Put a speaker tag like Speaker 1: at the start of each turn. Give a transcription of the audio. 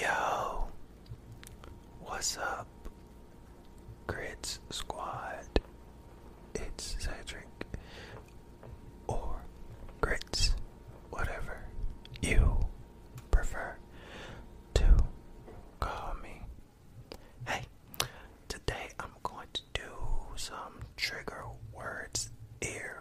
Speaker 1: Yo, what's up, Grits Squad? It's Cedric, or Grits, whatever you prefer to call me. Hey, today I'm going to do some trigger words here.